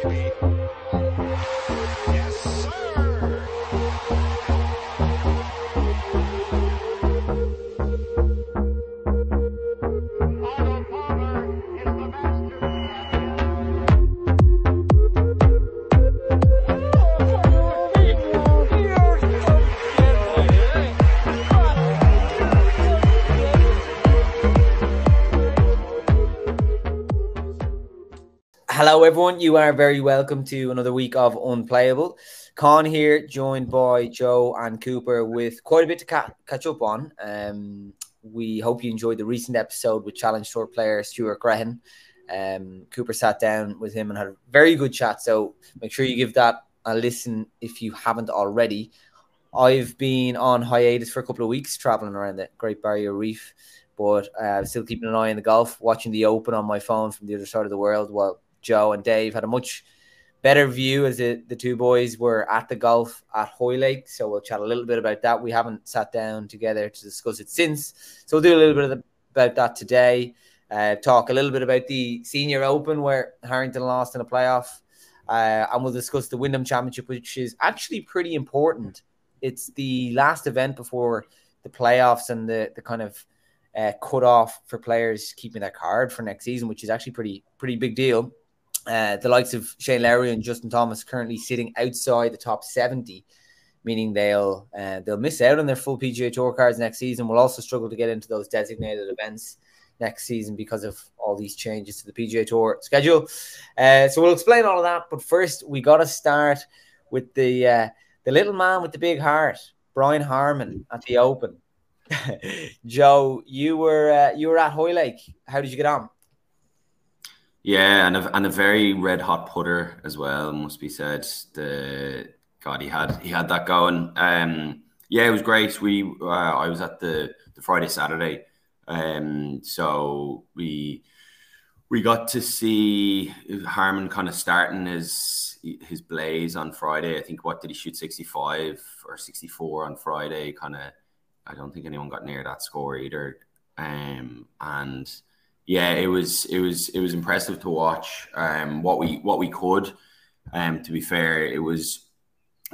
Free. Everyone. You are very welcome to another week of Unplayable. Con here, joined by Joe and Cooper, with quite a bit to ca- catch up on. Um, we hope you enjoyed the recent episode with Challenge Tour player Stuart Grehan. Um, Cooper sat down with him and had a very good chat. So make sure you give that a listen if you haven't already. I've been on hiatus for a couple of weeks, traveling around the Great Barrier Reef, but uh, still keeping an eye on the golf, watching the Open on my phone from the other side of the world while Joe and Dave had a much better view as the, the two boys were at the golf at Hoylake. So we'll chat a little bit about that. We haven't sat down together to discuss it since. So we'll do a little bit the, about that today. Uh, talk a little bit about the Senior Open where Harrington lost in a playoff. Uh, and we'll discuss the Wyndham Championship, which is actually pretty important. It's the last event before the playoffs and the, the kind of uh, cut off for players keeping their card for next season, which is actually pretty pretty big deal. Uh, the likes of Shane Lowry and Justin Thomas currently sitting outside the top 70, meaning they'll uh, they'll miss out on their full PGA Tour cards next season. Will also struggle to get into those designated events next season because of all these changes to the PGA Tour schedule. Uh, so we'll explain all of that. But first, we got to start with the uh, the little man with the big heart, Brian Harman at the Open. Joe, you were uh, you were at Hoylake. How did you get on? Yeah, and a, and a very red hot putter as well, must be said. The God, he had he had that going. Um, yeah, it was great. We uh, I was at the the Friday Saturday, um, so we we got to see Harman kind of starting his his blaze on Friday. I think what did he shoot sixty five or sixty four on Friday? Kind of, I don't think anyone got near that score either. Um, and yeah, it was it was it was impressive to watch. Um, what we what we could. Um, to be fair, it was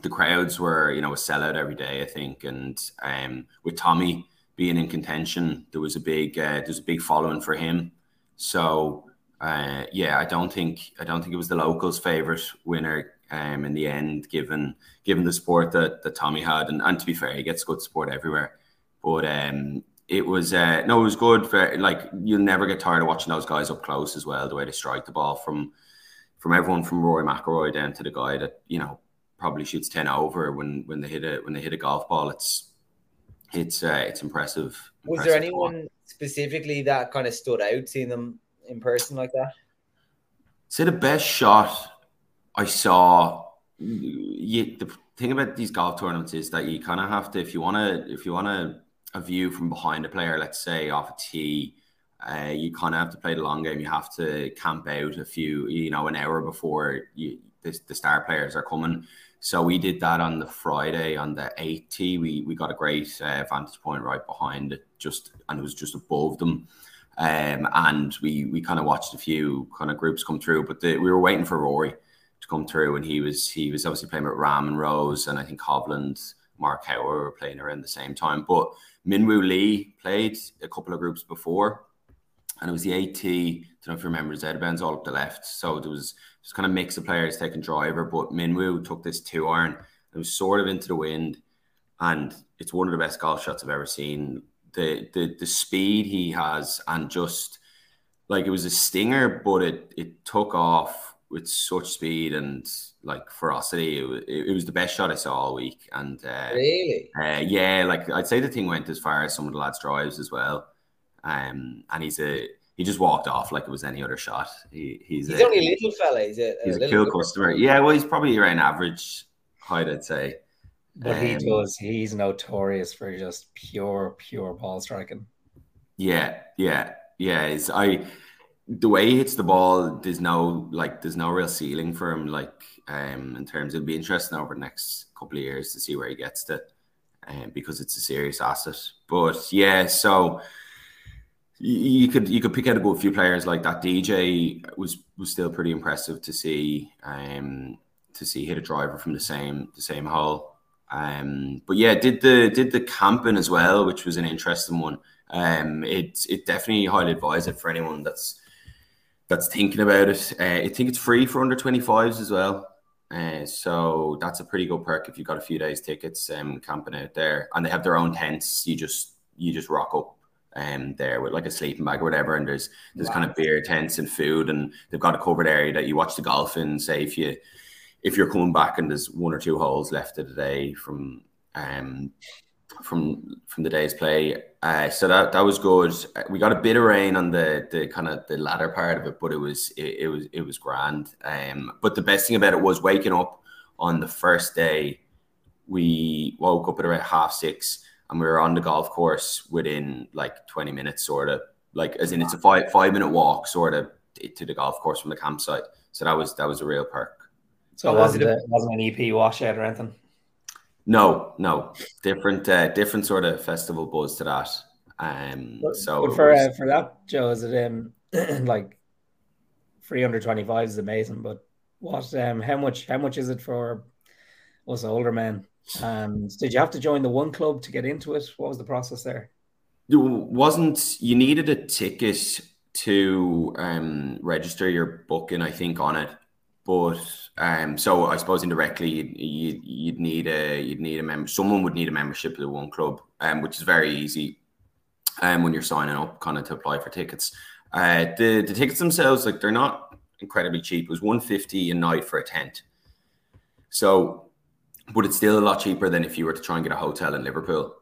the crowds were you know a sellout every day. I think, and um, with Tommy being in contention, there was a big uh, there's a big following for him. So uh, yeah, I don't think I don't think it was the locals' favorite winner um, in the end, given given the support that, that Tommy had, and, and to be fair, he gets good support everywhere. But um, it was uh, no, it was good for like you'll never get tired of watching those guys up close as well. The way they strike the ball from from everyone from Rory McIlroy down to the guy that you know probably shoots ten over when when they hit a when they hit a golf ball. It's it's uh, it's impressive. Was impressive there anyone specifically that kind of stood out seeing them in person like that? Say the best shot I saw. You, the thing about these golf tournaments is that you kind of have to if you want to if you want to a view from behind a player, let's say off a tee, uh, you kind of have to play the long game. You have to camp out a few, you know, an hour before you, the, the star players are coming. So we did that on the Friday on the 8th tee. We, we got a great uh, vantage point right behind it, just and it was just above them. Um, and we we kind of watched a few kind of groups come through, but the, we were waiting for Rory to come through, and he was he was obviously playing with Rahm and Rose, and I think Hovland, Max Homa were playing around the same time. But Minwoo Lee played a couple of groups before, and it was the AT. I don't know if you remember, Zedben's all up the left. So there was just kind of mix of players taking driver, but Minwoo took this two iron. It was sort of into the wind, and it's one of the best golf shots I've ever seen. The the the speed he has, and just like it was a stinger, but it it took off with such speed and like ferocity. It, it, it, was the best shot I saw all week. And uh, really, uh, yeah, like I'd say the thing went as far as some of the lads' drives as well. Um, and he's a he just walked off like it was any other shot. He, he's he's a, only a little fella. He's a, he's a, a cool customer. Yeah, well, he's probably around average height, I'd say. But um, he does. He's notorious for just pure, pure ball striking. Yeah, yeah, yeah. It's I the way he hits the ball, there's no like there's no real ceiling for him. Like um, in terms, it'll be interesting over the next couple of years to see where he gets to, um, because it's a serious asset. But yeah, so you, could you could pick out a good few players like that. DJ was was still pretty impressive to see. Um, to see hit a driver from the same the same hole. Um, but yeah, did the did the camping as well, which was an interesting one. Um, it it definitely highly advise it for anyone that's that's thinking about it. Uh, I think it's free for under twenty fives as well. Uh, so that's a pretty good perk if you've got a few days tickets um, camping out there, and they have their own tents. You just you just rock up um, there with like a sleeping bag or whatever, and there's there's wow. kind of beer tents and food, and they've got a covered area that you watch the golf in. Say if you if you're coming back and there's one or two holes left of the day from um, from from the day's play. Uh, so that that was good. We got a bit of rain on the the kind of the latter part of it, but it was it, it was it was grand. Um, but the best thing about it was waking up on the first day. We woke up at about half six, and we were on the golf course within like twenty minutes, sort of like as in it's a five five minute walk, sort of to the golf course from the campsite. So that was that was a real perk. So it wasn't, it wasn't an EP washout or anything? No, no, different, uh, different sort of festival buzz to that. Um, but, so but for was, uh, for that, Joe, is it um like three hundred twenty five is amazing, but what um how much how much is it for us older men? And did you have to join the one club to get into it? What was the process there? There wasn't. You needed a ticket to um, register your booking, I think, on it. But um, so I suppose indirectly you'd, you'd, need a you'd need a member. Someone would need a membership of the one club, um, which is very easy. Um, when you're signing up, kind of to apply for tickets. Uh, the the tickets themselves, like they're not incredibly cheap. It was one fifty a night for a tent. So, but it's still a lot cheaper than if you were to try and get a hotel in Liverpool.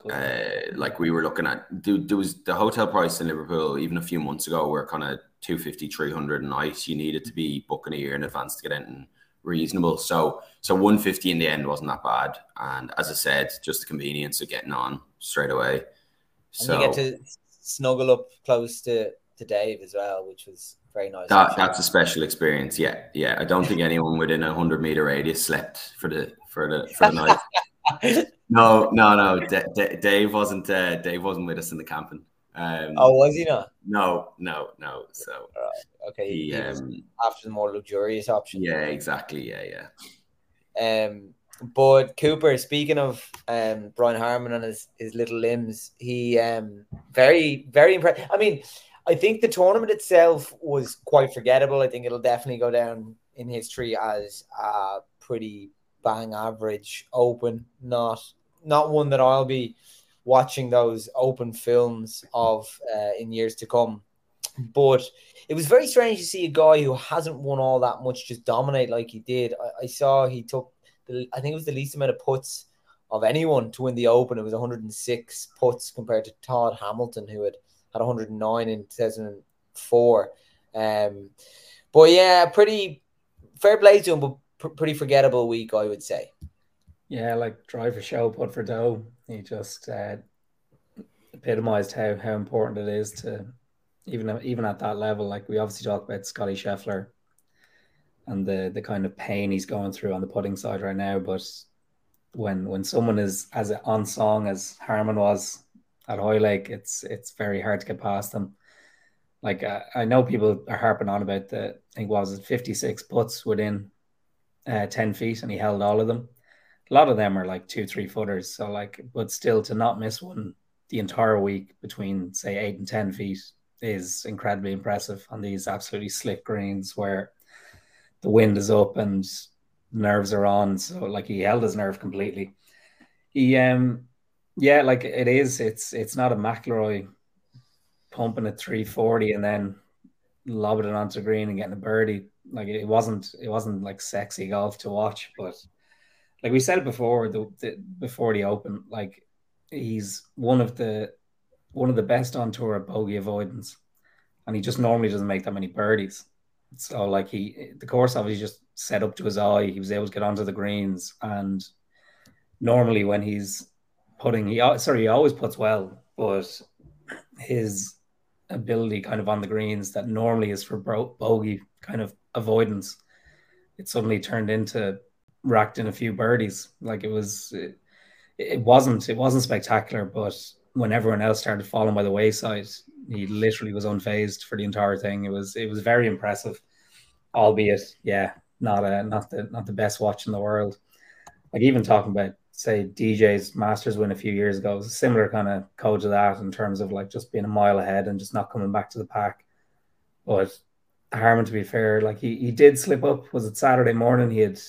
Cool. Uh, like we were looking at, there was the hotel price in Liverpool even a few months ago were kind of 250 300 a night you needed to be booking a year in advance to get in reasonable. So so 150 in the end wasn't that bad. And as i said just the convenience of getting on straight away. And so you get to snuggle up close to to dave as well which was very nice. That, that's a special experience. Yeah yeah. I don't think anyone within a 100 meter radius slept for the for the for the night no no no D- D- dave wasn't uh, dave wasn't with us in the camping um, oh, was he not? No, no, no. So right. okay, he, he um, after the more luxurious option. Yeah, exactly. Yeah, yeah. Um, but Cooper, speaking of um Brian Harman and his his little limbs, he um very very impressed. I mean, I think the tournament itself was quite forgettable. I think it'll definitely go down in history as a pretty bang average open, not not one that I'll be watching those open films of uh, in years to come. But it was very strange to see a guy who hasn't won all that much just dominate like he did. I, I saw he took, the, I think it was the least amount of puts of anyone to win the Open. It was 106 puts compared to Todd Hamilton, who had had 109 in 2004. Um, but yeah, pretty fair play to him, but pr- pretty forgettable week, I would say. Yeah, like drive for show, put for dough. He just uh, epitomized how how important it is to even even at that level. Like we obviously talk about Scotty Scheffler and the the kind of pain he's going through on the putting side right now, but when when someone is as on song as Harman was at Hoylake, it's it's very hard to get past them. Like uh, I know people are harping on about the I think was it fifty six putts within uh, ten feet, and he held all of them a lot of them are like two, three footers. So like, but still to not miss one the entire week between say eight and ten feet is incredibly impressive on these absolutely slick greens where the wind is up and nerves are on. So like he held his nerve completely. He um yeah, like it is. It's it's not a McIlroy pumping at 340 and then lobbing it onto green and getting a birdie. Like it wasn't it wasn't like sexy golf to watch, but like we said before the, the before the open, like he's one of the one of the best on tour at bogey avoidance, and he just normally doesn't make that many birdies. So like he the course obviously just set up to his eye. He was able to get onto the greens, and normally when he's putting, he sorry he always puts well, but his ability kind of on the greens that normally is for bogey kind of avoidance, it suddenly turned into racked in a few birdies. Like it was, it, it wasn't, it wasn't spectacular, but when everyone else started falling by the wayside, he literally was unfazed for the entire thing. It was it was very impressive, albeit yeah, not a not the not the best watch in the world. Like even talking about say DJ's Masters win a few years ago, was a similar kind of code to that in terms of like just being a mile ahead and just not coming back to the pack. But Harman, to be fair, like he, he did slip up. Was it Saturday morning? He had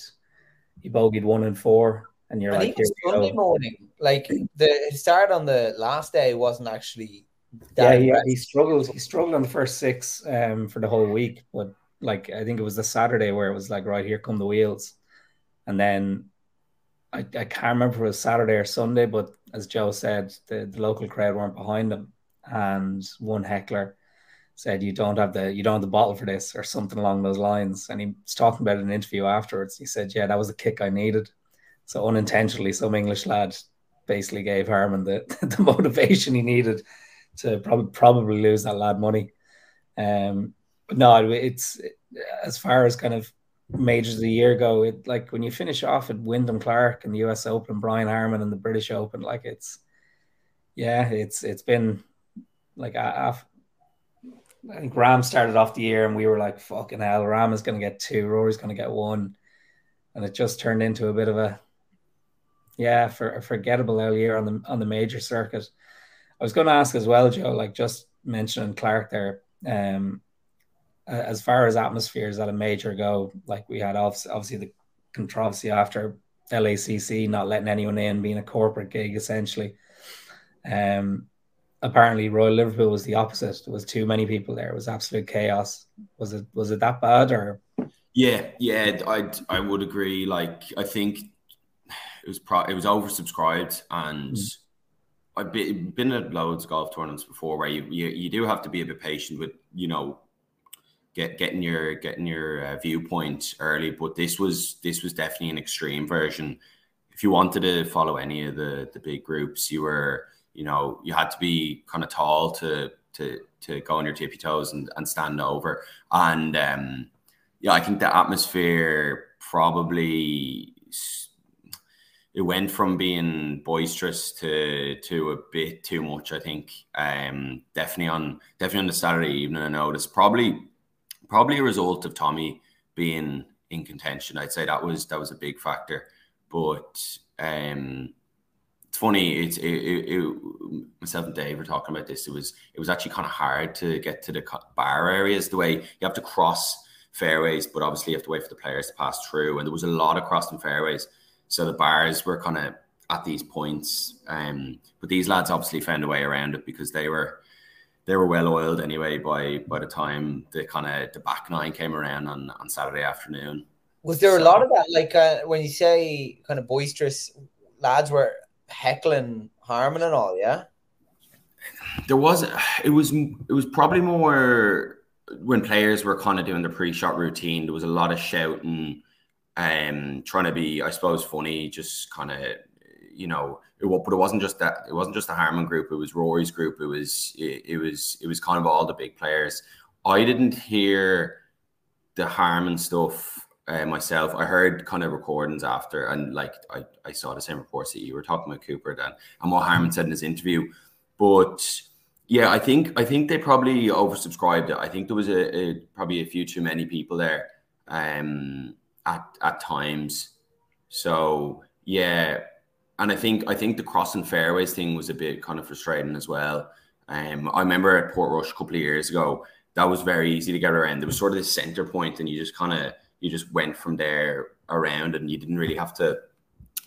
he bogeyed one and four, and you're and like, Sunday morning, like the start on the last day wasn't actually. yeah, he, he struggled. He struggled on the first six um for the whole week, but like I think it was the Saturday where it was like, right here come the wheels, and then I, I can't remember if it was Saturday or Sunday, but as Joe said, the, the local crowd weren't behind him, and one heckler said you don't have the you don't have the bottle for this or something along those lines. And he was talking about it in an interview afterwards. He said, Yeah, that was the kick I needed. So unintentionally, some English lad basically gave Harman the, the motivation he needed to probably probably lose that lad money. Um, but no, it's as far as kind of majors of the year go, it like when you finish off at Wyndham Clark and the US Open, Brian Harman and the British Open, like it's yeah, it's it's been like I've, I think Rahm started off the year and we were like, fucking hell, Rahm is going to get two, Rory's going to get one. And it just turned into a bit of a, yeah, for a forgettable early year on the on the major circuit. I was going to ask as well, Joe, like just mentioning Clark there. Um, as far as atmospheres at a major go, like we had obviously the controversy after LACC not letting anyone in, being a corporate gig essentially. Um, apparently Royal Liverpool was the opposite. There was too many people there. It was absolute chaos. Was it was it that bad or? Yeah, yeah, I I would agree. Like I think it was pro- it was oversubscribed, and mm. I've been, been at loads of golf tournaments before where you, you you do have to be a bit patient with you know get getting your getting your uh, viewpoint early. But this was this was definitely an extreme version. If you wanted to follow any of the the big groups, you were you know, you had to be kind of tall to to to go on your tippy toes and, and stand over. And um, yeah, I think the atmosphere probably it went from being boisterous to to a bit too much. I think um, definitely on definitely on the Saturday evening. I noticed probably probably a result of Tommy being in contention. I'd say that was that was a big factor, but. Um, it's funny. It's it, it, it, myself and Dave were talking about this. It was it was actually kind of hard to get to the bar areas. The way you have to cross fairways, but obviously you have to wait for the players to pass through. And there was a lot of crossing fairways, so the bars were kind of at these points. Um, but these lads obviously found a way around it because they were they were well oiled anyway by by the time the kind of the back nine came around on on Saturday afternoon. Was there so, a lot of that? Like uh, when you say kind of boisterous lads were heckling Harman and all, yeah. There was it was it was probably more when players were kind of doing the pre-shot routine. There was a lot of shouting, um, trying to be, I suppose, funny, just kind of, you know, it, but it wasn't just that. It wasn't just the Harman group. It was Rory's group. It was it, it was it was kind of all the big players. I didn't hear the Harman stuff uh, myself. I heard kind of recordings after, and like I, I saw the same reports that you were talking about Cooper then, and what Harman said in his interview. But yeah, I think I think they probably oversubscribed it. I think there was a, a probably a few too many people there um, at at times. So yeah, and I think I think the crossing fairways thing was a bit kind of frustrating as well. Um, I remember at Port Portrush a couple of years ago, that was very easy to get around. There was sort of this center point, and you just kind of you just went from there around, and you didn't really have to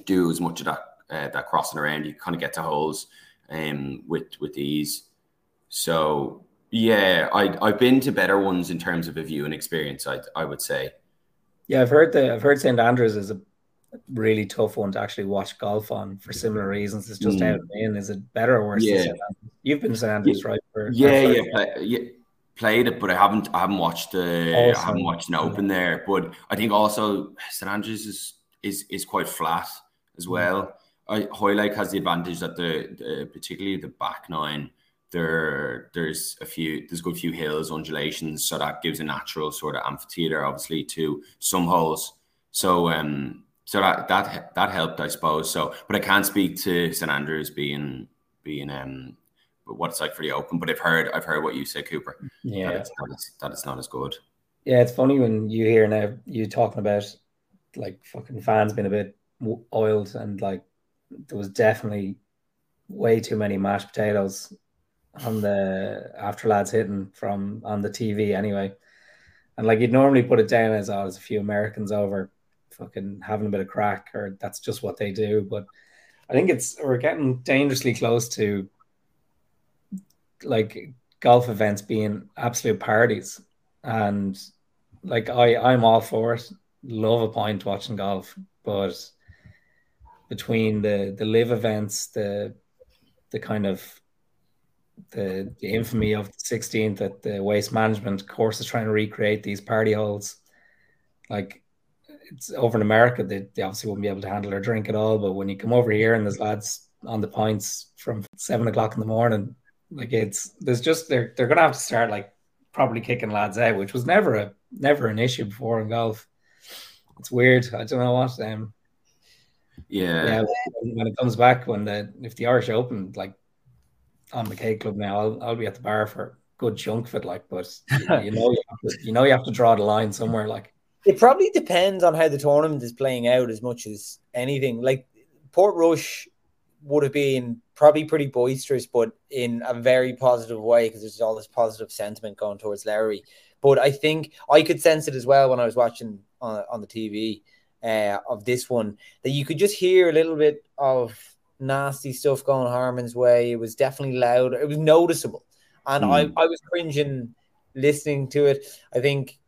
do as much of that uh, that crossing around. You kind of get to holes um, with with ease. So yeah, I I've been to better ones in terms of a view and experience. I I would say. Yeah, I've heard the I've heard St Andrews is a really tough one to actually watch golf on for similar reasons. It's just mm. out in. Is it better or worse? Yeah. You've been to St Andrews, yeah. right? For, yeah, yeah, yeah played it, but I haven't I haven't watched the awesome. I haven't watched an open there. But I think also St Andrews is is is quite flat as well. I, Hoylake has the advantage that the, the, particularly the back nine there there's a few there's a good few hills undulations so that gives a natural sort of amphitheater obviously to some holes so um so that that that helped I suppose so but I can't speak to St Andrews being being um what it's like for the Open. But I've heard I've heard what you say, Cooper. Yeah, that it's, that it's, that it's not as good. Yeah, it's funny when you hear now you talking about like fucking fans being a bit oiled and like there was definitely way too many mashed potatoes on the after lads hitting from on the TV anyway. And like you'd normally put it down as oh, there's a few Americans over fucking having a bit of crack or that's just what they do. But I think it's we're getting dangerously close to like golf events being absolute parties. And like I, I'm all for it. Love a point watching golf, but between the the LIV events, the the kind of the, the infamy of the 16th that the waste management course is trying to recreate these party holes. Like it's over in America, they, they obviously wouldn't be able to handle their drink at all. But when you come over here and there's lads on the points from seven o'clock in the morning, like it's there's just they're they're gonna have to start like probably kicking lads out, which was never a never an issue before in golf. It's weird. I don't know what. Um, yeah. yeah. When it comes back, when the if the Irish Open like on the K Club now, I'll, I'll be at the bar for a good chunk of it. Like, but you know, you, to, you know, you have to draw the line somewhere. Like, it probably depends on how the tournament is playing out as much as anything. Like Port Portrush would have been probably pretty boisterous, but in a very positive way because there's all this positive sentiment going towards Lowry. But I think I could sense it as well when I was watching on, on the TV uh, of this one that you could just hear a little bit of nasty stuff going Harman's way. It was definitely loud. It was noticeable, and mm. I, I was cringing listening to it. I think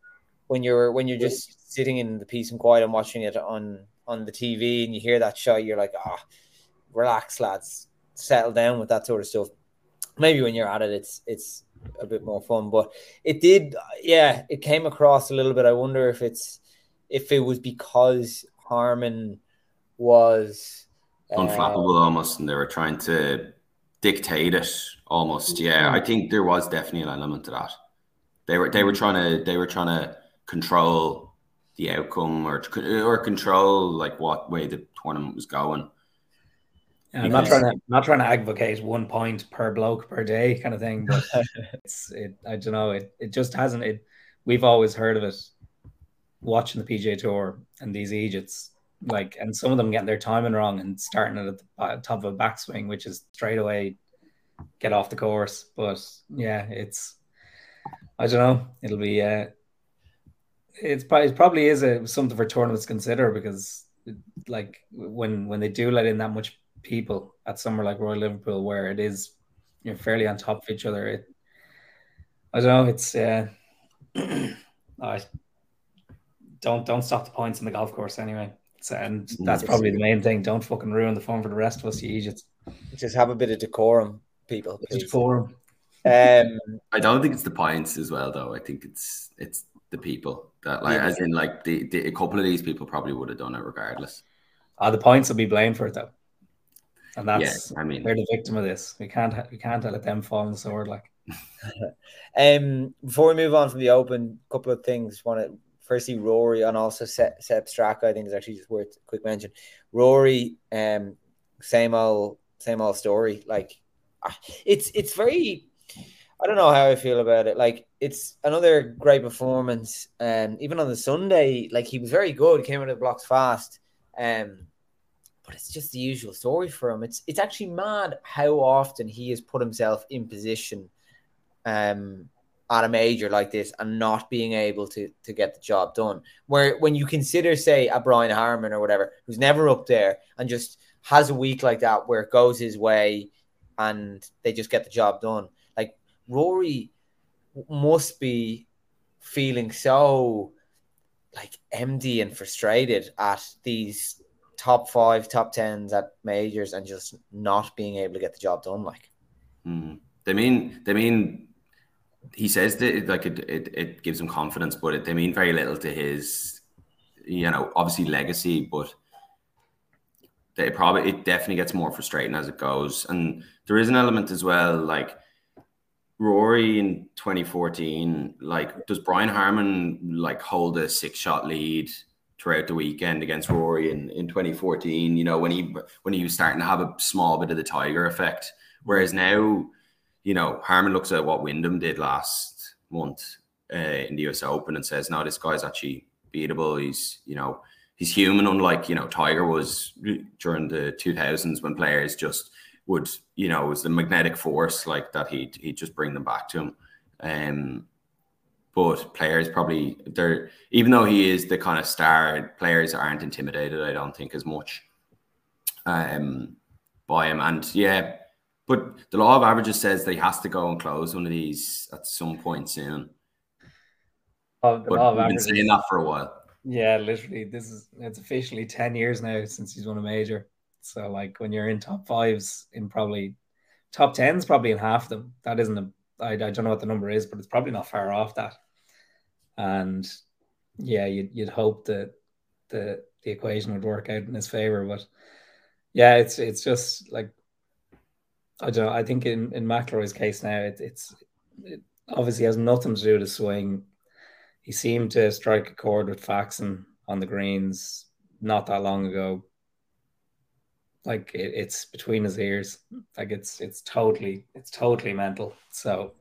when you're when you're just sitting in the peace and quiet and watching it on on the TV and you hear that shot, you're like, ah, oh, relax, lads, settle down with that sort of stuff. Maybe when you're at it, it's it's a bit more fun. But it did, yeah, it came across a little bit. I wonder if it's if it was because Harman was unflappable uh, almost, and they were trying to dictate it almost. Yeah, I think there was definitely an element to that. They were they were trying to they were trying to control the outcome or or control like what way the tournament was going. I'm not trying to not trying to advocate one point per bloke per day kind of thing, but it's it. I don't know. It it just hasn't. It we've always heard of it watching the PGA Tour and these Egypts like, and some of them getting their timing wrong and starting at the top of a backswing, which is straight away get off the course. But yeah, it's I don't know. It'll be uh, it's probably it probably is a something for tournaments to consider because like when when they do let in that much people at somewhere like Royal Liverpool where it is you're fairly on top of each other. It, I don't know. It's uh, I don't don't stop the points in the golf course anyway. So, and that's probably the main thing. Don't fucking ruin the fun for the rest of us, you Egypt. Just have a bit of decorum, people. Decorum. Um, I don't think it's the points as well, though. I think it's it's the people that like, yeah. as in like the, the a couple of these people probably would have done it regardless. Uh, the points will be blamed for it though, and that's yeah, I mean they're the victim of this. We can't we can't let them fall on the sword like. um, before we move on from the open, a couple of things. Want to firstly Rory and also Sepp Straka, I think is actually just worth a quick mention. Rory, um, same old same old story. Like ah, it's it's very I don't know how I feel about it. Like it's another great performance. Um, even on the Sunday, like he was very good, came out of the blocks fast. Um, but it's just the usual story for him. It's it's actually mad how often he has put himself in position um at a major like this and not being able to to get the job done. Where when you consider, say, a Brian Harman or whatever, who's never up there and just has a week like that where it goes his way and they just get the job done. Like Rory must be feeling so like empty and frustrated at these top five, top tens at majors and just not being able to get the job done. Like, mm. they mean they mean he says that like it, it, it gives him confidence, but it, they mean very little to his, you know, obviously legacy. But it probably it definitely gets more frustrating as it goes. And there is an element as well, like Rory in 2014. Like, does Brian Harman like hold a six shot lead throughout the weekend against Rory in, in 2014? You know, when he when he was starting to have a small bit of the Tiger effect Whereas now, you know, Harman looks at what Wyndham did last month uh, in the US Open and says, no, this guy's actually beatable. He's, you know, he's human, unlike, you know, Tiger was during the 2000s when players just would, you know, it was the magnetic force like that he'd, he'd just bring them back to him. Um, but players probably they're even though he is the kind of star, players aren't intimidated. I don't think as much um, by him. And yeah, but the law of averages says that he has to go and close one of these at some point soon. Oh, the law of we've been saying that for a while. Yeah, literally, this is it's officially ten years now since he's won a major. So like when you're in top fives in probably top tens, probably in half of them. That isn't a I, I don't know what the number is, but it's probably not far off that. And yeah, you'd you'd hope that the the equation would work out in his favor, but yeah, it's it's just like I don't know. I think in in McIlroy's case now, it, it's it obviously has nothing to do with the swing. He seemed to strike a chord with Faxon on the greens not that long ago. Like it, it's between his ears. Like it's it's totally it's totally mental. So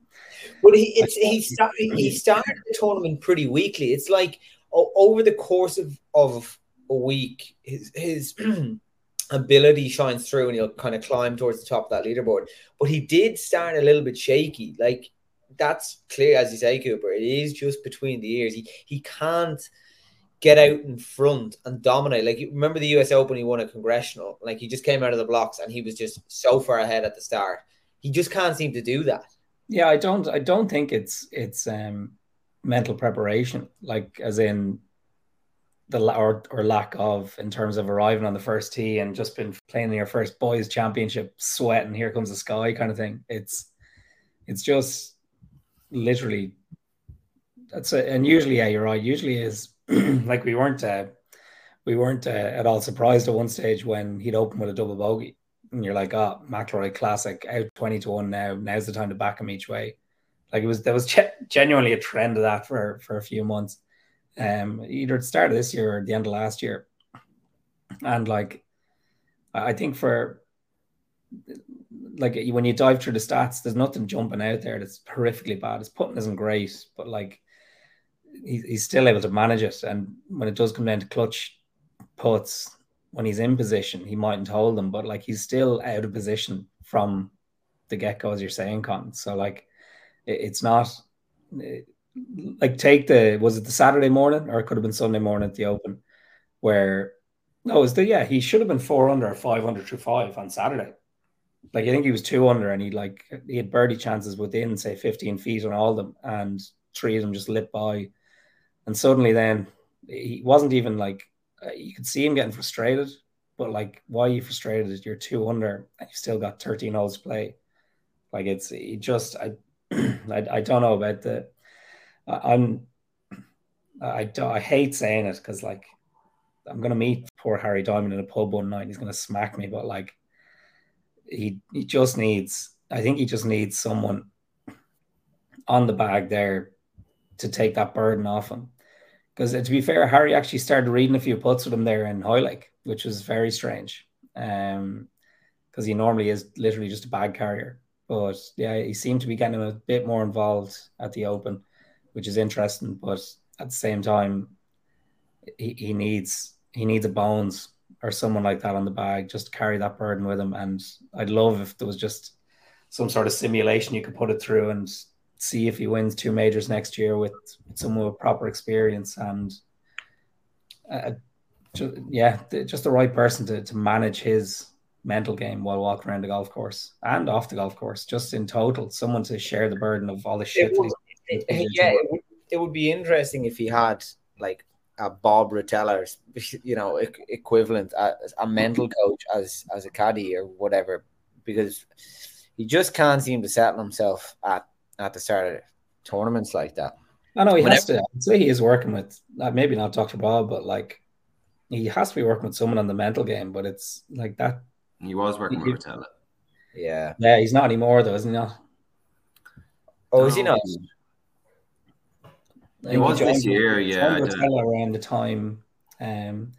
But he it's he started he started the tournament pretty weakly. It's like over the course of of a week, his his ability shines through and he'll kind of climb towards the top of that leaderboard. But he did start a little bit shaky. Like that's clear, as you say, Cooper. It is just between the ears. He he can't get out in front and dominate. Like you remember the US Open, he won a congressional. Like he just came out of the blocks and he was just so far ahead at the start. He just can't seem to do that. Yeah, I don't I don't think it's it's um mental preparation, like as in the or, or lack of in terms of arriving on the first tee and just been playing in your first boys championship sweat and here comes the sky kind of thing. It's it's just literally that's a, and usually yeah you're right. Usually is like we weren't uh, we weren't uh, at all surprised at one stage when he'd open with a double bogey and you're like oh McIlroy classic out 20 to 1 now now's the time to back him each way like it was there was ge- genuinely a trend of that for for a few months um, either at the start of this year or the end of last year. And like, I think for like when you dive through the stats, there's nothing jumping out there that's horrifically bad. His putting isn't great, but like he, he's still able to manage it. And when it does come down to clutch puts, when he's in position, he mightn't hold them, but like he's still out of position from the get go, as you're saying, Con. So like, it, it's not. It, like take the was it the Saturday morning or it could have been Sunday morning at the Open, where no, was the yeah he should have been four under or five under through five on Saturday. Like I think he was two under and he like he had birdie chances within say fifteen feet on all of them and three of them just lit by, and suddenly then he wasn't even like Uh, you could see him getting frustrated, but like why are you frustrated? You're two under and you've still got thirteen holes to play. Like it's just I I, I don't know about the I'm I do, I hate saying it because like I'm gonna meet poor Harry Diamond in a pub one night. and He's gonna smack me, but like he he just needs. I think he just needs someone on the bag there to take that burden off him. Because to be fair, Harry actually started reading a few putts with him there in Hoylake, which was very strange. Um, because he normally is literally just a bag carrier. But yeah, he seemed to be getting a bit more involved at the Open which is interesting. But at the same time, he, he needs he needs a bones or someone like that on the bag just to carry that burden with him. And I'd love if there was just some sort of simulation you could put it through and see if he wins two majors next year with, with someone with proper experience and uh, just, yeah, just the right person to, to manage his mental game while walking around the golf course and off the golf course, just in total, someone to share the burden of all the shit. It would, it, yeah, it would, it would be interesting if he had like a Bob Rotella, you know, equivalent, a, a mental coach as as a caddy or whatever, because he just can't seem to settle himself at at the start of tournaments like that. I know he Whenever, has to. I'd say he is working with maybe not Dr. Bob, but like he has to be working with someone on the mental game. But it's like that. He was working he, with Rotella. Yeah. Yeah, he's not anymore though, isn't he not? Oh, is he not? He was this year, yeah. Around the time, um,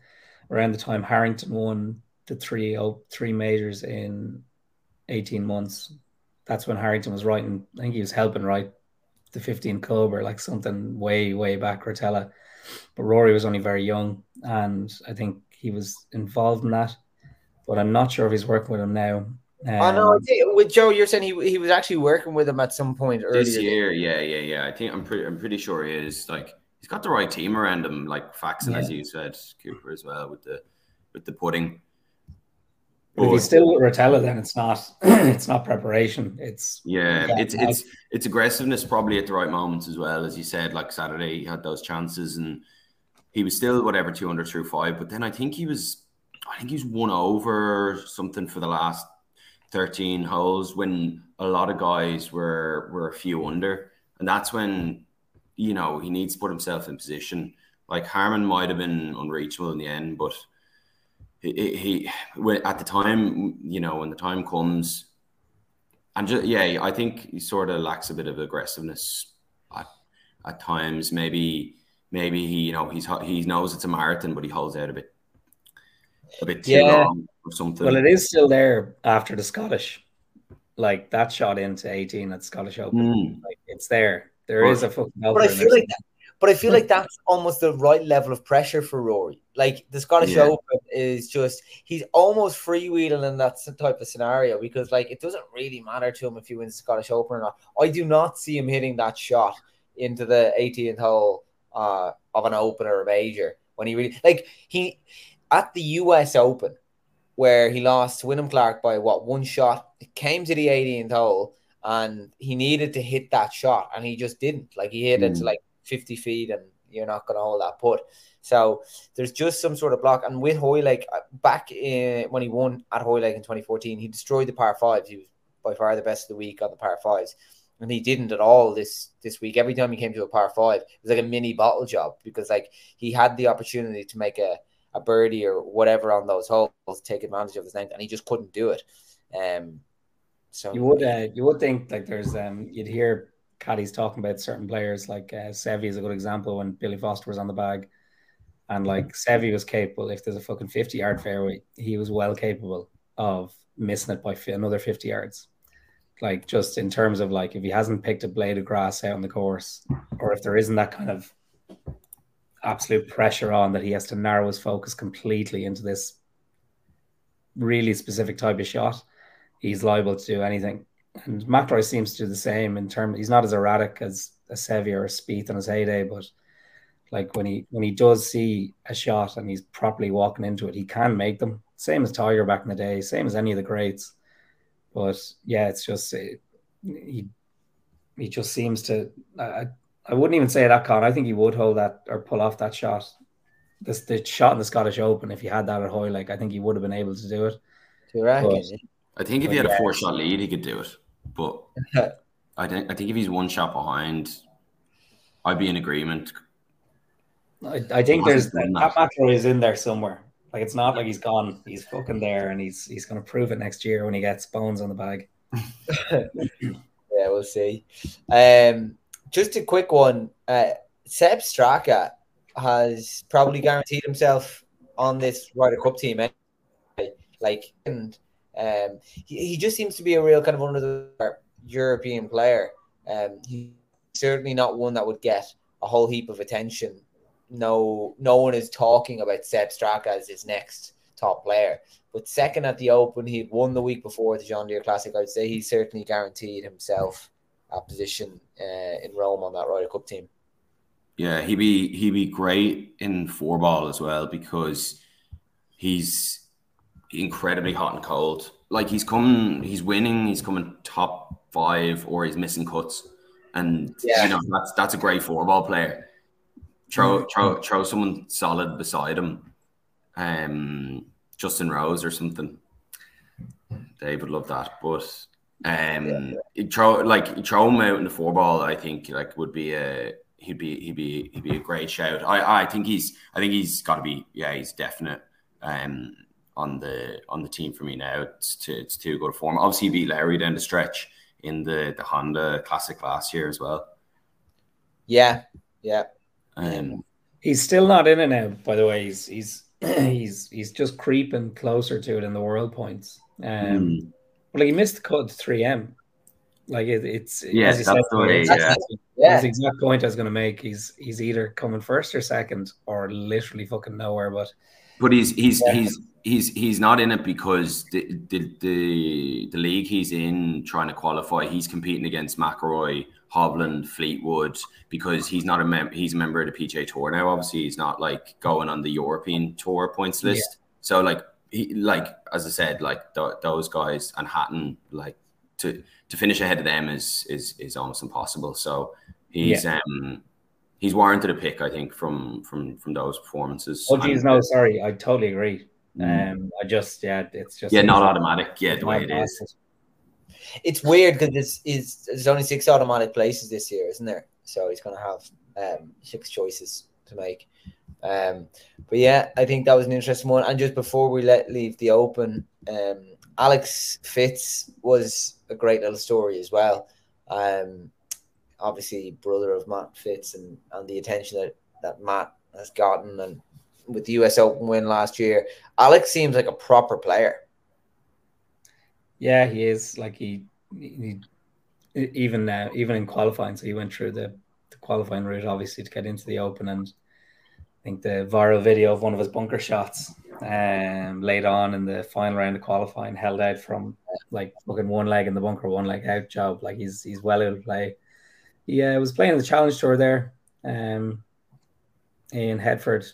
around the time Harrington won the three oh, three majors in 18 months. That's when Harrington was writing, I think he was helping write the 15 Club or like something way, way back, Rotella. But Rory was only very young, and I think he was involved in that. But I'm not sure if he's working with him now. Um, I know. With Joe, you're saying he, he was actually working with him at some point earlier this year. Yeah, yeah, yeah. I think I'm pretty I'm pretty sure he is. Like he's got the right team around him, like Faxon, yeah. as you said, Cooper as well with the with the pudding. But if he's still with Rotella, then it's not it's not preparation. It's yeah, it's it's it's aggressiveness probably at the right moments as well. As you said, like Saturday he had those chances and he was still whatever 200 through five, but then I think he was I think he's won over something for the last 13 holes when a lot of guys were were a few under. And that's when, you know, he needs to put himself in position. Like Harman might have been unreachable in the end, but he, he at the time, you know, when the time comes, and just, yeah, I think he sort of lacks a bit of aggressiveness at, at times. Maybe, maybe he, you know, he's he knows it's a marathon, but he holds out a bit, a bit too yeah. long or something. Well, it is still there after the Scottish, like that shot into eighteen at Scottish Open. Mm. Like it's there. There but, is a fucking. But I feel like that, but I feel like that's almost the right level of pressure for Rory. Like the Scottish yeah. Open is just he's almost freewheeling in that type of scenario because like it doesn't really matter to him if he wins the Scottish Open or not. I do not see him hitting that shot into the 18th hole uh, of an Open or a major when he really like he at the US Open where he lost to Wyndham Clark by what one shot. It came to the 18th hole and he needed to hit that shot and he just didn't. Like he hit mm. it to like 50 feet and you're not going to hold that put. So there's just some sort of block. And with Hoylake, uh, back in, when he won at Hoylake in 2014, he destroyed the par fives. He was by far the best of the week on the par fives. And he didn't at all this this week. Every time he came to a par five, it was like a mini bottle job because like he had the opportunity to make a, a birdie or whatever on those holes, take advantage of his length, and he just couldn't do it. Um, so you would uh, you would think like there's um you'd hear caddies talking about certain players like uh, Seve is a good example when Billy Foster was on the bag, and like Seve was capable. If there's a fucking fifty yard fairway, he was well capable of missing it by another fifty yards. Like just in terms of like if he hasn't picked a blade of grass out on the course, or if there isn't that kind of absolute pressure on that he has to narrow his focus completely into this really specific type of shot, he's liable to do anything. And McIlroy seems to do the same in terms. He's not as erratic as a Seve or a Spieth in his heyday, but like when he when he does see a shot and he's properly walking into it, he can make them. Same as Tiger back in the day, same as any of the greats. But yeah, it's just it, he he just seems to. I, I wouldn't even say that, Con. I think he would hold that or pull off that shot. This the shot in the Scottish Open. If he had that at Hoylake, I think he would have been able to do it. Do you reckon? But, I think if he had yeah. a four shot lead, he could do it. But I think I think if he's one shot behind, I'd be in agreement. I, I think there's that McIlroy is in there somewhere. Like it's not like he's gone. He's fucking there, and he's he's going to prove it next year when he gets bones on the bag. yeah, we'll see. Um, just a quick one. Uh, Sepp Straka has probably guaranteed himself on this Ryder Cup team. Anyway. Like, and um, he, he just seems to be a real kind of under the European player. Um, he's certainly not one that would get a whole heap of attention. No, no one is talking about Sepp Straka as his next top player. But second at the Open, he'd won the week before the John Deere Classic. I'd say he certainly guaranteed himself a position uh, in Rome on that Ryder Cup team. Yeah, he'd be he'd be great in four ball as well because he's incredibly hot and cold. Like he's coming, he's winning, he's coming top five, or he's missing cuts, and yeah. you know that's that's a great four ball player. Throw mm-hmm. throw throw someone solid beside him, um, Justin Rose or something. Dave would love that, but um, yeah. throw like throw him out in the four ball. I think like would be a he'd be he'd be he'd be a great shout. I I think he's I think he's got to be yeah he's definite. Um, on the on the team for me now. It's too, it's too good form. Obviously, he beat Lowry down the stretch in the the Honda Classic last year as well. Yeah, yeah. Um, he's still not in it now. By the way, he's he's he's he's just creeping closer to it in the world points. Um, mm. Well, like he missed the cut three M. Like it, it's yeah, that's said, the way. Yeah. That's the exact point I was going to make. He's he's either coming first or second, or literally fucking nowhere. But but he's he's yeah. he's he's he's not in it because the, the the the league he's in trying to qualify. He's competing against McIlroy, Hovland, Fleetwood because he's not a mem- he's a member of the PGA Tour now. Obviously, he's not like going on the European Tour points list. Yeah. So like he like as I said, like th- those guys and Hatton like to to finish ahead of them is is is almost impossible. So he's yeah. um he's warranted a pick, I think, from from from those performances. Oh geez, no, sorry, I totally agree. Mm. Um, I just yeah, it's just yeah, not automatic. Yeah, the way it is. It's weird because this is there's only six automatic places this year, isn't there? So he's going to have um, six choices to make. Um, but yeah, I think that was an interesting one. And just before we let leave the open, um, Alex Fitz was a great little story as well. Um, obviously, brother of Matt Fitz, and, and the attention that, that Matt has gotten, and with the US Open win last year, Alex seems like a proper player. Yeah, he is. Like he, he even now, even in qualifying, so he went through the, the qualifying route, obviously, to get into the Open, and I think the viral video of one of his bunker shots um, late on in the final round of qualifying, held out from like fucking one leg in the bunker, one leg out job. Like he's he's well able to play. Yeah, I was playing the challenge tour there, um, in Headford,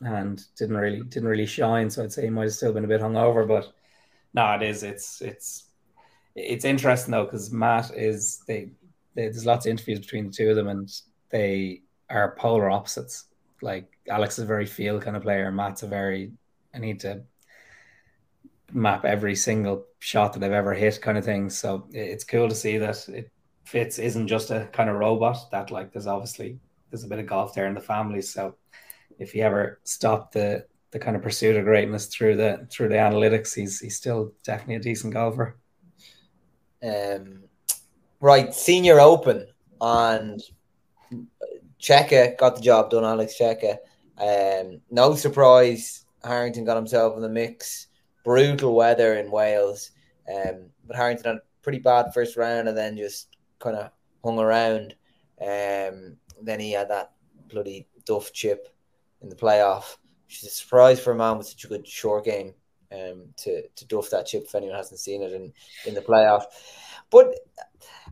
and didn't really didn't really shine. So I'd say he might have still been a bit hungover, but no, it is. It's it's it's interesting though because Matt is they, they there's lots of interviews between the two of them, and they are polar opposites. Like Alex is a very feel kind of player, Matt's a very I need to map every single shot that I've ever hit, kind of thing. So it's cool to see that it Fitz isn't just a kind of robot. That like there's obviously there's a bit of golf there in the family. So if he ever stopped the the kind of pursuit of greatness through the through the analytics, he's he's still definitely a decent golfer. Um, right, senior open and Cejka got the job done. Alex Cejka. Um, no surprise Harrington got himself in the mix. Brutal weather in Wales, um, but Harrington had a pretty bad first round and then just kind of hung around. Um, then he had that bloody duff chip in the playoff, which is a surprise for a man with such a good short game um, to to duff that chip if anyone hasn't seen it in in the playoff. But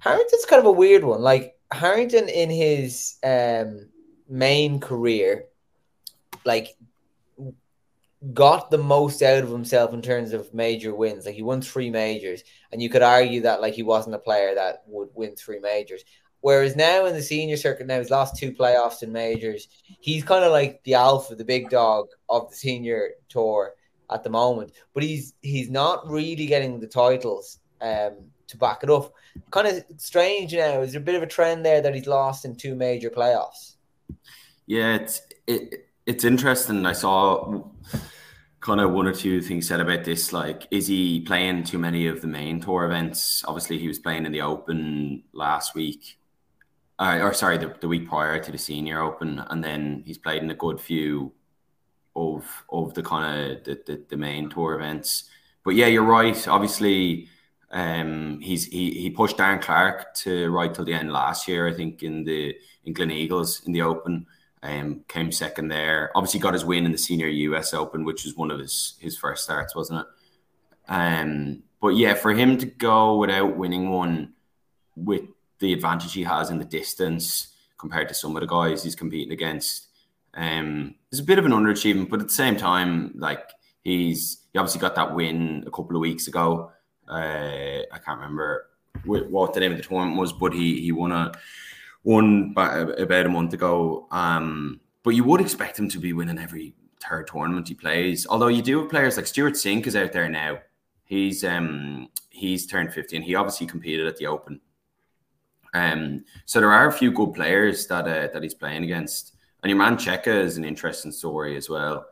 Harrington's kind of a weird one. Like Harrington in his um, main career, like got the most out of himself in terms of major wins. Like he won three majors, and you could argue that like he wasn't a player that would win three majors. Whereas now in the senior circuit, now he's lost two playoffs in majors. He's kind of like the alpha, the big dog of the senior tour at the moment. But he's he's not really getting the titles um, to back it up. Kind of strange now. Is a bit of a trend there that he's lost in two major playoffs? Yeah, it's it, it's interesting. I saw kind of one or two things said about this. Like, is he playing too many of the main tour events? Obviously, he was playing in the Open last week, uh, or sorry, the, the week prior to the Senior Open, and then he's played in a good few of of the kind of the, the, the main tour events. But yeah, you're right. Obviously, um, he's he he pushed Darren Clarke to right till the end last year. I think in the in Gleneagles in the Open. Um, came second there. Obviously, got his win in the Senior US Open, which was one of his his first starts, wasn't it? Um, but yeah, for him to go without winning one, with the advantage he has in the distance compared to some of the guys he's competing against, um, a bit of an underachievement. But at the same time, like he's he obviously got that win a couple of weeks ago. Uh, I can't remember what the name of the tournament was, but he he won a won about a month ago. Um, but you would expect him to be winning every third tournament he plays. Although you do have players like Stewart Cink is out there now. He's um he's turned 50 and he obviously competed at the Open. Um, so there are a few good players that uh, that he's playing against. And your man Cejka is an interesting story as well.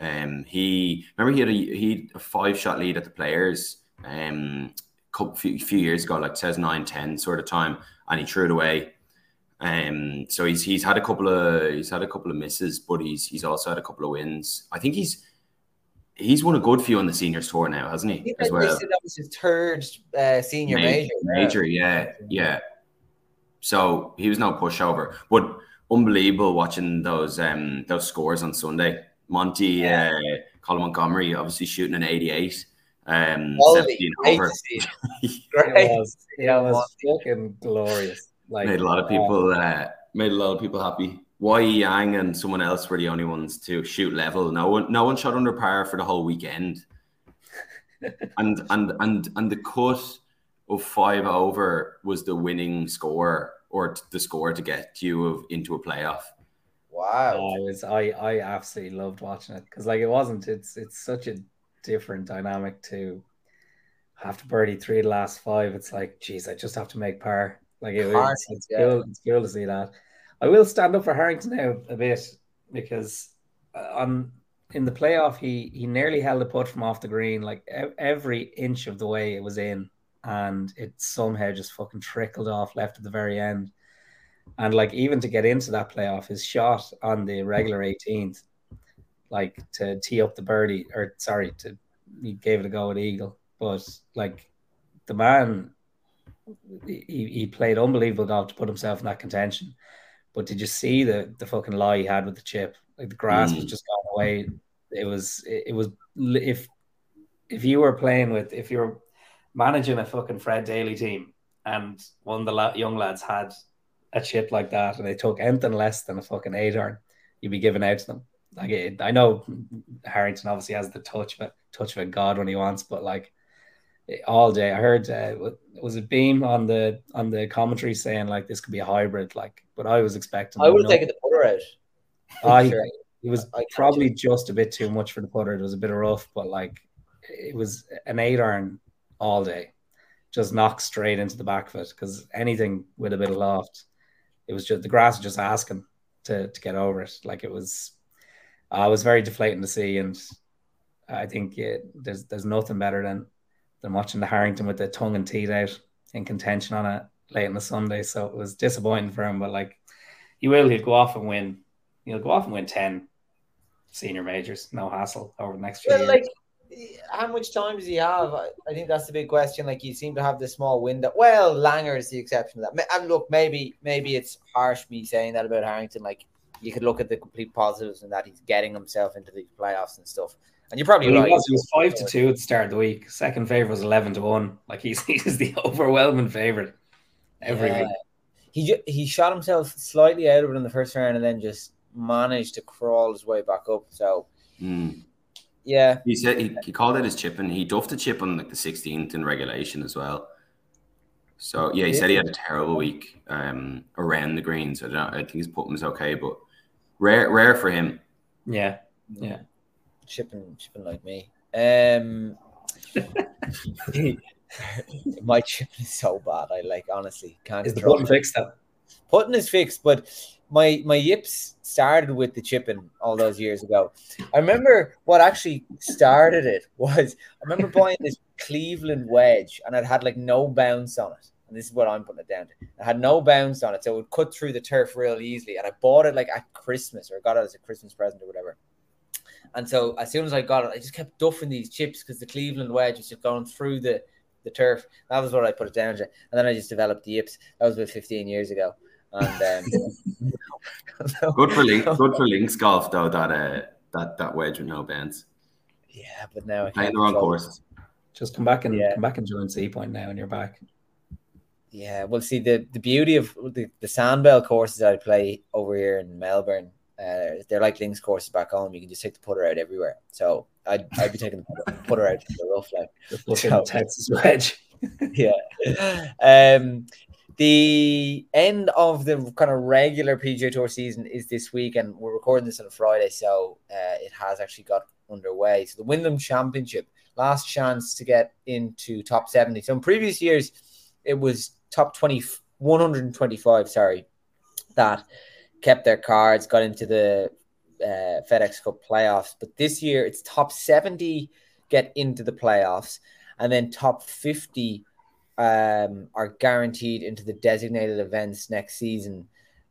Um, he remember he had a he had a five shot lead at the players um couple few, few years ago, like 2009, 10 sort of time, and he threw it away um, so he's he's had a couple of he's had a couple of misses, but he's he's also had a couple of wins. I think he's he's won a good few on the seniors tour now, hasn't he? As well. that was his third uh, senior major. Major, yeah, yeah. So he was no pushover, but unbelievable watching those um those scores on Sunday. Monty, yeah. uh, Colin Montgomerie, obviously shooting an eighty-eight. Um, Quality, over. Great. It was, it was fucking glorious. Like made a lot of people uh, made a lot of people happy. Wai Yang and someone else were the only ones to shoot level. No one, no one shot under par for the whole weekend. and and and and the cut of five over was the winning score or the score to get you of, into a playoff. Wow! Oh, I was I I absolutely loved watching it because like it wasn't. It's it's such a different dynamic to have to birdie three of the last five. It's like, geez, I just have to make par. Like it, it's, it's yeah. cool. It's cool to see that. I will stand up for Harrington now a bit because uh, on in the playoff he he nearly held a putt from off the green like every inch of the way it was in and it somehow just fucking trickled off left at the very end and like even to get into that playoff his shot on the regular 18th like to tee up the birdie or sorry to he gave it a go at eagle but like the man he, he played unbelievable golf to put himself in that contention but did you see the the fucking lie he had with the chip? Like the grass mm. was just gone away. It was it, it was if if you were playing with if you're managing a fucking Fred Daly team and one of the la- young lads had a chip like that and they took anything less than a fucking eight iron, you'd be giving out to them. Like it, I know Harrington obviously has the touch of touch of a god when he wants, but like all day. I heard uh, was it Beam on the on the commentary saying like this could be a hybrid, like, but I was expecting. I would have taken the putter out. I sure. it was I probably just a bit too much for the putter. It was a bit of rough, but like it was an eight iron all day, just knocked straight into the back of it because anything with a bit of loft, it was just the grass was just asking to to get over it. Like it was, uh, was very deflating to see, and I think it, there's there's nothing better than than watching the Harrington with the tongue and teeth out in contention on it late in the Sunday. So it was disappointing for him, but like he will, he'll go off and win. He'll go off and win 10 senior majors, no hassle over the next few well, years. Like, how much time does he have? I, I, think that's the big question. Like, you seem to have this small window. Well, Langer is the exception to that. And look, maybe maybe it's harsh me saying that about Harrington. Like, you could look at the complete positives and that he's getting himself into these playoffs and stuff. And you're probably well, right. He was, he was five to two at the start of the week. Second favorite was eleven to one. Like he's he's the overwhelming favorite every yeah. week. He he shot himself slightly out of it in the first round, and then just managed to crawl his way back up. So, mm. yeah, he said he, he called it his chip, and he duffed a chip on like the 16th in regulation as well. So yeah, he yeah. said he had a terrible week um, around the greens. I don't know. I think his putting was okay, but rare rare for him. Yeah, yeah chipping chipping like me. Um, my chipping is so bad. I like honestly can't. Is the button fixed though? Putting is fixed, but my my yips started with the chipping all those years ago. I remember what actually started it was I remember buying this Cleveland wedge and it had like no bounce on it. And this is what I'm putting it down to. It had no bounce on it, so it would cut through the turf real easily. And I bought it like at Christmas or got it as a Christmas present or whatever. And so as soon as I got it, I just kept duffing these chips because the Cleveland wedge was just going through the, the turf. That was what I put it down to. And then I just developed the yips. That was about 15 years ago. And um, good for link, good for links golf though that uh, that that wedge with no bends. Yeah, but now I playing the wrong courses. Just come back and yeah. come back and join Seapoint now, and you're back. Yeah, well, see the the beauty of the the Sandbelt courses I play over here in Melbourne uh, they're like links courses back home. You can just take the putter out everywhere. So I'd, I'd be taking the putter, out to the rough like so, Texas wedge. yeah. Um, the end of the kind of regular PGA Tour season is this week, and we're recording this on a Friday, so uh, it has actually got underway. So the Wyndham Championship, last chance to get into top 70. So in previous years, it was top 20, 125, sorry, that kept their cards, got into the uh, FedEx Cup playoffs. But this year, it's top 70 get into the playoffs, and then top 50 um, are guaranteed into the designated events next season.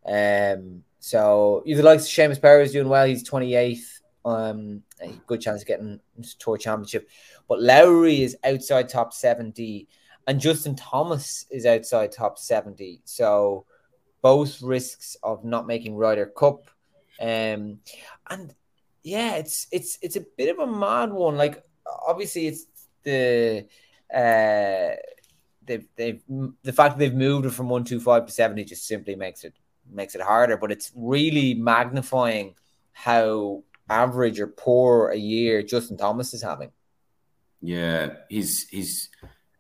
Um, so you like Seamus Power is doing well. He's 28th. Um, a good chance of getting tour championship. But Lowry is outside top 70 and Justin Thomas is outside top 70. So both risks of not making Ryder Cup. Um, and yeah, it's it's it's a bit of a mad one. Like obviously it's the uh they've they've the fact they've moved it from 125 to 70 just simply makes it makes it harder, but it's really magnifying how average or poor a year Justin Thomas is having. Yeah, he's he's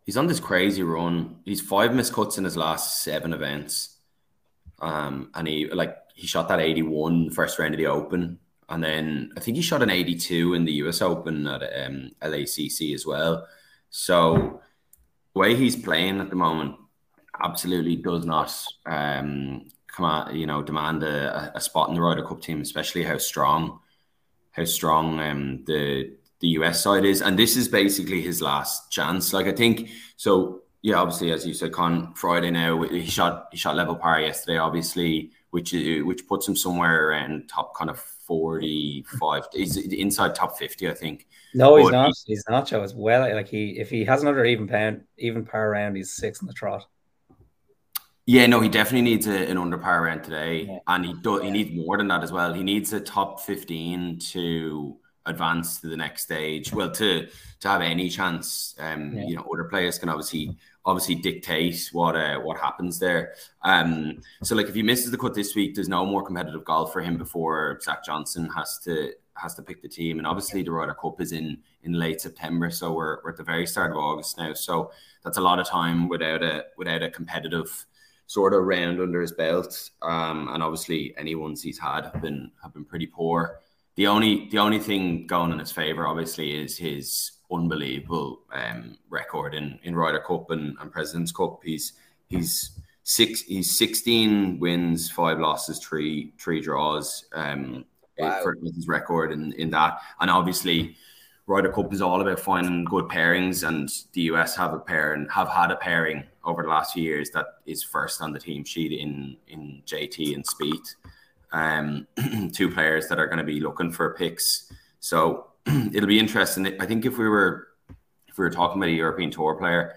he's on this crazy run. He's five missed cuts in his last seven events. Um, and he like he shot that 81 first round of the Open, and then I think he shot an 82 in the US Open at um, LACC as well. So the way he's playing at the moment absolutely does not um, come out, you know, demand a, a spot in the Ryder Cup team, especially how strong how strong um, the the US side is, and this is basically his last chance. Like I think so. Yeah, obviously, as you said, Con Friday now he shot he shot level par yesterday, obviously, which uh, which puts him somewhere around top kind of forty five. He's inside top fifty, I think. No, he's not. He, he's not. Joe as well. Like he, if he has another even pound, even par round, he's six in the trot. Yeah, no, he definitely needs a, an under par round today, yeah. and he do, he needs more than that as well. He needs a top fifteen to advance to the next stage. Well, to to have any chance, um, yeah. you know, other players can obviously obviously dictate what uh, what happens there. Um, so like if he misses the cut this week, there's no more competitive golf for him before Zach Johnson has to has to pick the team, and obviously the Ryder Cup is in in late September, so we're, we're at the very start of August now. So that's a lot of time without a without a competitive sort of round under his belt. Um, and obviously any ones he's had have been have been pretty poor. The only the only thing going in his favor, obviously, is his unbelievable um, record in in Ryder Cup and, and Presidents Cup. He's he's six he's 16 wins, five losses, three three draws. Um, wow. for his record in in that, and obviously. Ryder Cup is all about finding good pairings, and the US have a pair and have had a pairing over the last few years that is first on the team sheet in in JT and Spieth um, two players that are going to be looking for picks. So it'll be interesting. I think if we were if we were talking about a European Tour player,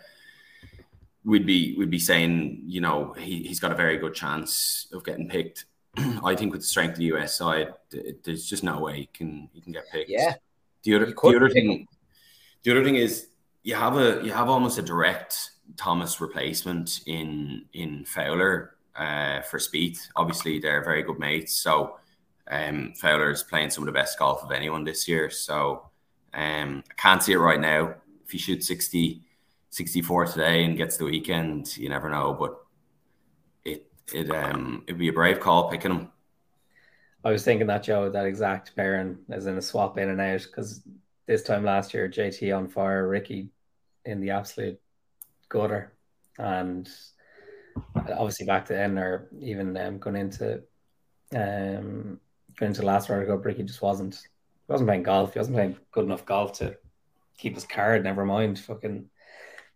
we'd be we'd be saying you know he, he's got a very good chance of getting picked. I think with the strength of the US side, there's just no way he can he can get picked. Yeah. The other the other thing, the other thing is you have a you have almost a direct Thomas replacement in in Fowler uh, for Spieth. Obviously, they're very good mates. So um, Fowler's playing some of the best golf of anyone this year. So um, I can't see it right now. If he shoots 60, 64 today and gets the weekend, you never know. But it it um it'd be a brave call picking him. I was thinking that Joe, that exact pairing as in a swap in and out because this time last year, JT on fire, Rickie in the absolute gutter, and obviously back then or even um, going into um going into last Ryder Cup, Rickie just wasn't he wasn't playing golf. He wasn't playing good enough golf to keep his card. Never mind, fucking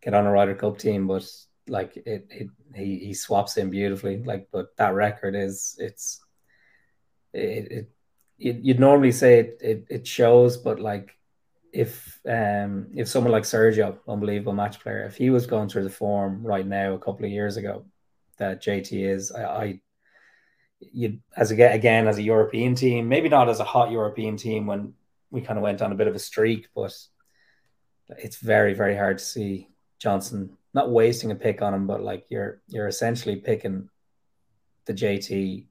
get on a Ryder Cup team. But like it, it he he swaps in beautifully. Like, but that record is it's it, it you'd normally say it, it it shows, but like if um if someone like Sergio, unbelievable match player, if he was going through the form right now a couple of years ago that JT is, I, I you as again again as a European team, maybe not as a hot European team when we kind of went on a bit of a streak, but it's very very hard to see Johnson not wasting a pick on him, but like you're you're essentially picking the JT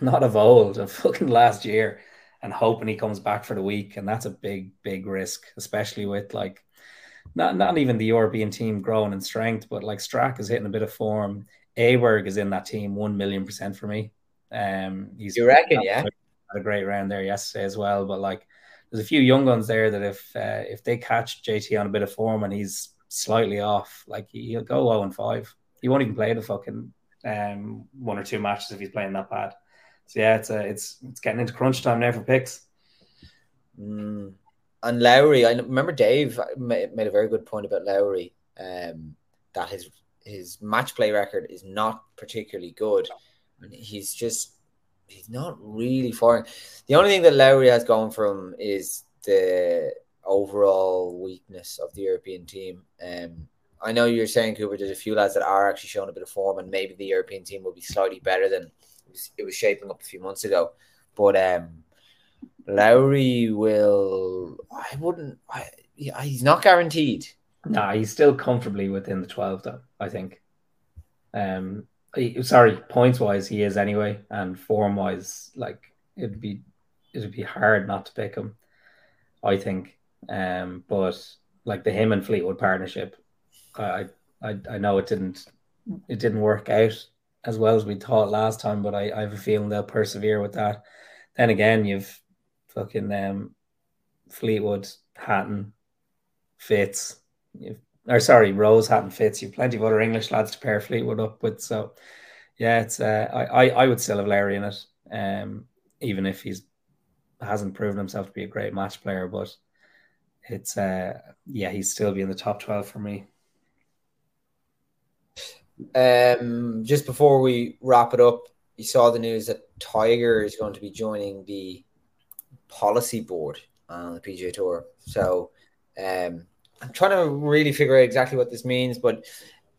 not of old of fucking last year and hoping he comes back for the week. And that's a big, big risk, especially with like not not even the European team growing in strength, but like Straka is hitting a bit of form. Aberg is in that team one million percent for me. Um, he's you reckon, yeah, had a great round there yesterday as well. But like, there's a few young guns there that if uh, if they catch JT on a bit of form and he's slightly off, like he'll go zero and five. He won't even play the fucking um one or two matches if he's playing that bad. So yeah, it's a, it's it's getting into crunch time now for picks. Mm. And Lowry, I remember Dave made, a very good point about Lowry. Um, that his his match play record is not particularly good, and he's just he's not really firing. The only thing that Lowry has gone from is the overall weakness of the European team. Um, I know you're saying Cooper. There's a few lads that are actually showing a bit of form, and maybe the European team will be slightly better than it was shaping up a few months ago. But um, Lowry will. I wouldn't. I, he's not guaranteed. No, he's still comfortably within the twelve, though. I think. Um, he, sorry, points wise, he is anyway, and form wise, like it'd be it'd be hard not to pick him. I think. Um, but like the him and Fleetwood partnership, I I I know it didn't it didn't work out as well as we thought last time, but I, I have a feeling they'll persevere with that. Then again, you've fucking um, Fleetwood, Hatton, Fitz, you've or sorry, Rose, Hatton, Fitz. You've plenty of other English lads to pair Fleetwood up with. So yeah, it's uh, I, I I would still have Lowry in it, um, even if he's hasn't proven himself to be a great match player, but it's uh yeah, he's still be in the top twelve for me. Um, just before we wrap it up, you saw the news that Tiger is going to be joining the policy board on the PGA Tour. So, um, I'm trying to really figure out exactly what this means, but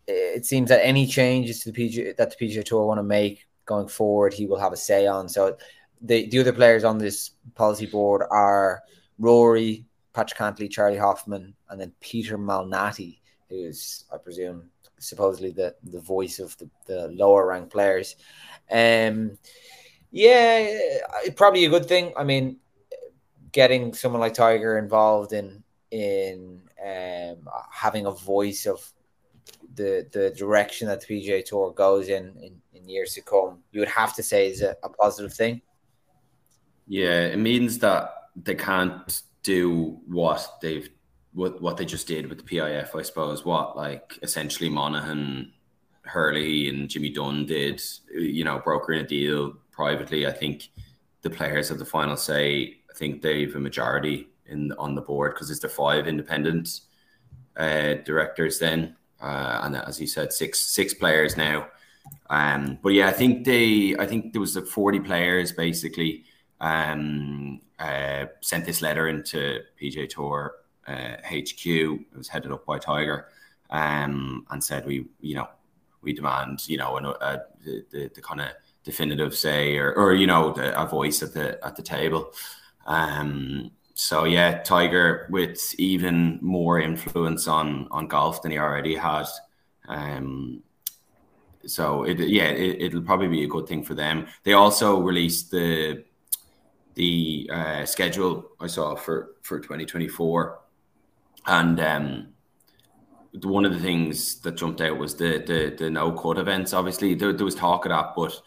it seems that any changes to the PGA that the PGA Tour want to make going forward, he will have a say on. So, the the other players on this policy board are Rory, Patrick Cantlay, Charley Hoffman, and then Peter Malnati, who's I presume supposedly the the voice of the, the lower ranked players. Um, yeah, probably a good thing. I mean, getting someone like Tiger involved in in um, having a voice of the the direction that the PGA Tour goes in, in in years to come, you would have to say is a, a positive thing. Yeah, it means that they can't do what they've what what they just did with the PIF, I suppose. What like essentially Monahan, Herlihy, and Jimmy Dunne did, you know, brokering a deal privately. I think the players have the final say. I think they've a majority in on the board because it's the five independent uh, directors then, uh, and as you said, six six players now. Um, but yeah, I think they, I think there was like forty players basically um, uh, sent this letter into PGA Tour uh, HQ. It was headed up by Tiger, um, and said we, you know, we demand, you know, an, a, the, the, the kind of definitive say or, or you know, the, a voice at the at the table. Um, so yeah, Tiger with even more influence on on golf than he already had. Um, so it yeah, it, will probably be a good thing for them. They also released the the uh, schedule I saw for for 2024 and um, one of the things that jumped out was the the, the no cut events. Obviously, there, there was talk of that, but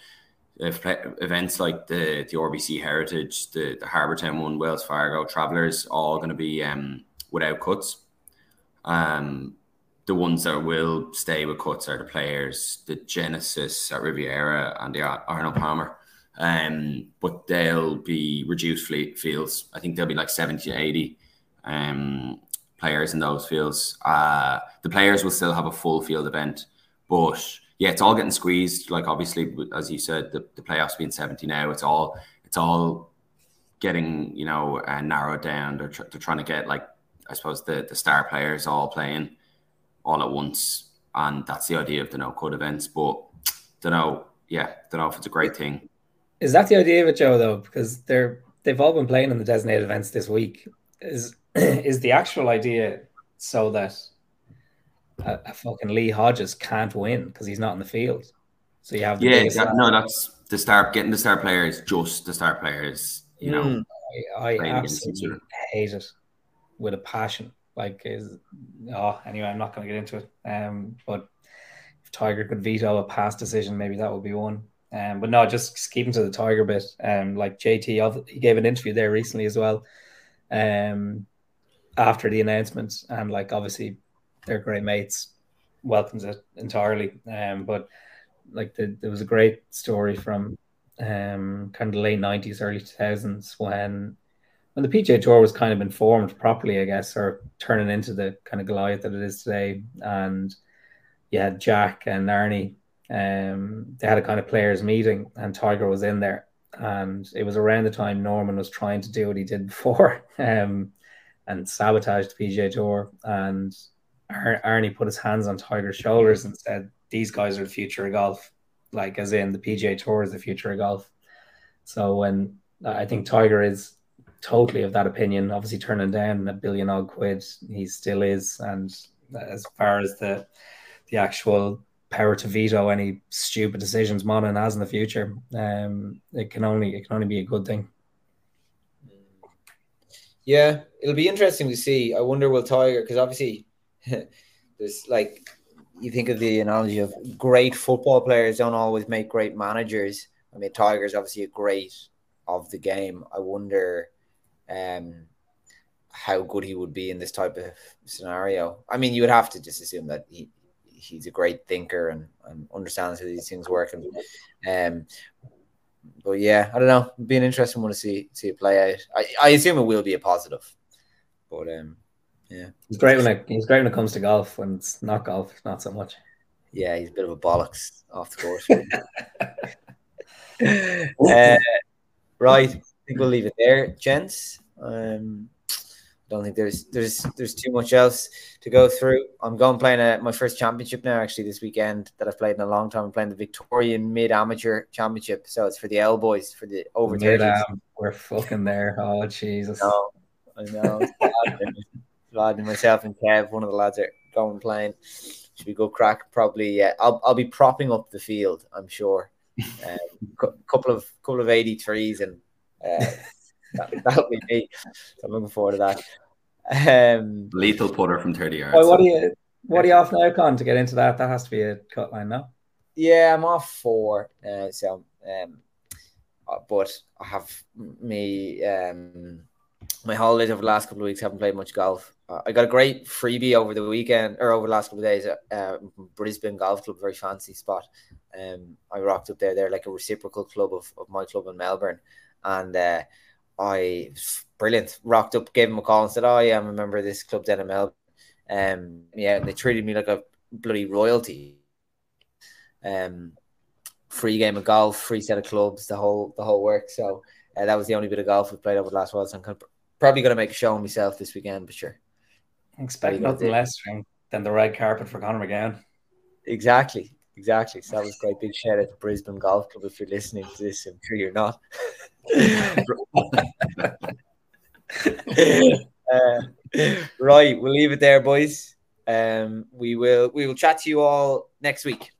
events like the the RBC Heritage, the the Harbour Town one, Wells Fargo, Travelers, all going to be um, without cuts. Um, the ones that will stay with cuts are the players, the Genesis at Riviera and the Arnold Palmer. Um, but they'll be reduced fields. I think they'll be like 70 to 80. Um, players in those fields. Uh, the players will still have a full field event, but yeah, it's all getting squeezed. Like obviously, as you said, the, the playoffs being seventy now, it's all it's all getting you know uh, narrowed down. They're, tr- they're trying to get like I suppose the the star players all playing all at once, and that's the idea of the no code events. But don't know, yeah, don't know if it's a great thing. Is that the idea of it, Joe? Though, because they're they've all been playing in the designated events this week. Is is the actual idea so that a, a, fucking Lee Hodges can't win because he's not in the field. So you have yeah, that, no, that's the start getting the star players, just the star players. You know, mm, I, I absolutely hate it with a passion. Like, is oh, anyway, I'm not going to get into it. Um, but if Tiger could veto a past decision, maybe that would be one. Um, but no, just keeping to the Tiger bit. Um, like JT, he gave an interview there recently as well. Um, after the announcement, and like obviously they're great mates, welcomes it entirely. Um, but like the, there was a great story from um kind of late nineties, early two thousands when when the PGA Tour was kind of informed properly, I guess, or turning into the kind of Goliath that it is today. And had Jack and Arnie, um, they had a kind of players meeting, and Tiger was in there, and it was around the time Norman was trying to do what he did before, um, and sabotaged the PGA Tour. And Ar- Arnie put his hands on Tiger's shoulders and said, "These guys are the future of golf." Like as in the PGA Tour is the future of golf. So when I think Tiger is totally of that opinion, obviously turning down a billion odd quid, he still is. And as far as the the actual power to veto any stupid decisions Monahan has in the future. Um, it can only it can only be a good thing. Yeah, it'll be interesting to see. I wonder will Tiger because obviously there's like you think of the analogy of great football players don't always make great managers. I mean, Tiger's obviously a great of the game. I wonder um, how good he would be in this type of scenario. I mean, you would have to just assume that he, he's a great thinker and, and understands how these things work. And um, but yeah, I don't know. It'd be an interesting one to see see it play out. I, I assume it will be a positive, but um, yeah, he's great when it he's great when it comes to golf. When it's not golf, not so much. Yeah, he's a bit of a bollocks off the course. uh, right, I think we'll leave it there, gents. Um, don't think there's there's there's too much else to go through. I'm going playing a, my first championship now actually this weekend that I've played in a long time. I'm playing the Victorian Mid Amateur Championship, so it's for the L boys for the over thirty. We're fucking there. Oh Jesus! No, I know. Glad myself and Kev, one of the lads, are going playing. Should be good crack. Probably. Yeah, I'll I'll be propping up the field. I'm sure. Um, couple of couple of eighty threes and. Uh, that, will be me. So I'm looking forward to that. Um, Lethal putter from 30 yards. Well, what do you what are you off now, Con, to get into that? That has to be a cut line now. Yeah, I'm off four. Uh, so, um, uh, but I have me um, my holidays over the last couple of weeks. Haven't played much golf. Uh, I got a great freebie over the weekend or over the last couple of days. Uh, Brisbane Golf Club, very fancy spot. Um, I rocked up there. They're like a reciprocal club of, of my club in Melbourne, and uh, I brilliant rocked up, gave him a call and said, "Oh yeah, I'm a member of this club down in Melbourne." Um, yeah, they treated me like a bloody royalty. Um, free game of golf, free set of clubs, the whole the whole work. So uh, that was the only bit of golf we played over the last while. So I'm probably going to make a show of myself this weekend, but sure. Expect nothing less than the red carpet for Conor McGowan. Exactly, exactly. So that was great. Big shout out to Brisbane Golf Club if you're listening to this. I'm sure you're not. uh, right, we'll leave it there, boys. Um, we will we will chat to you all next week.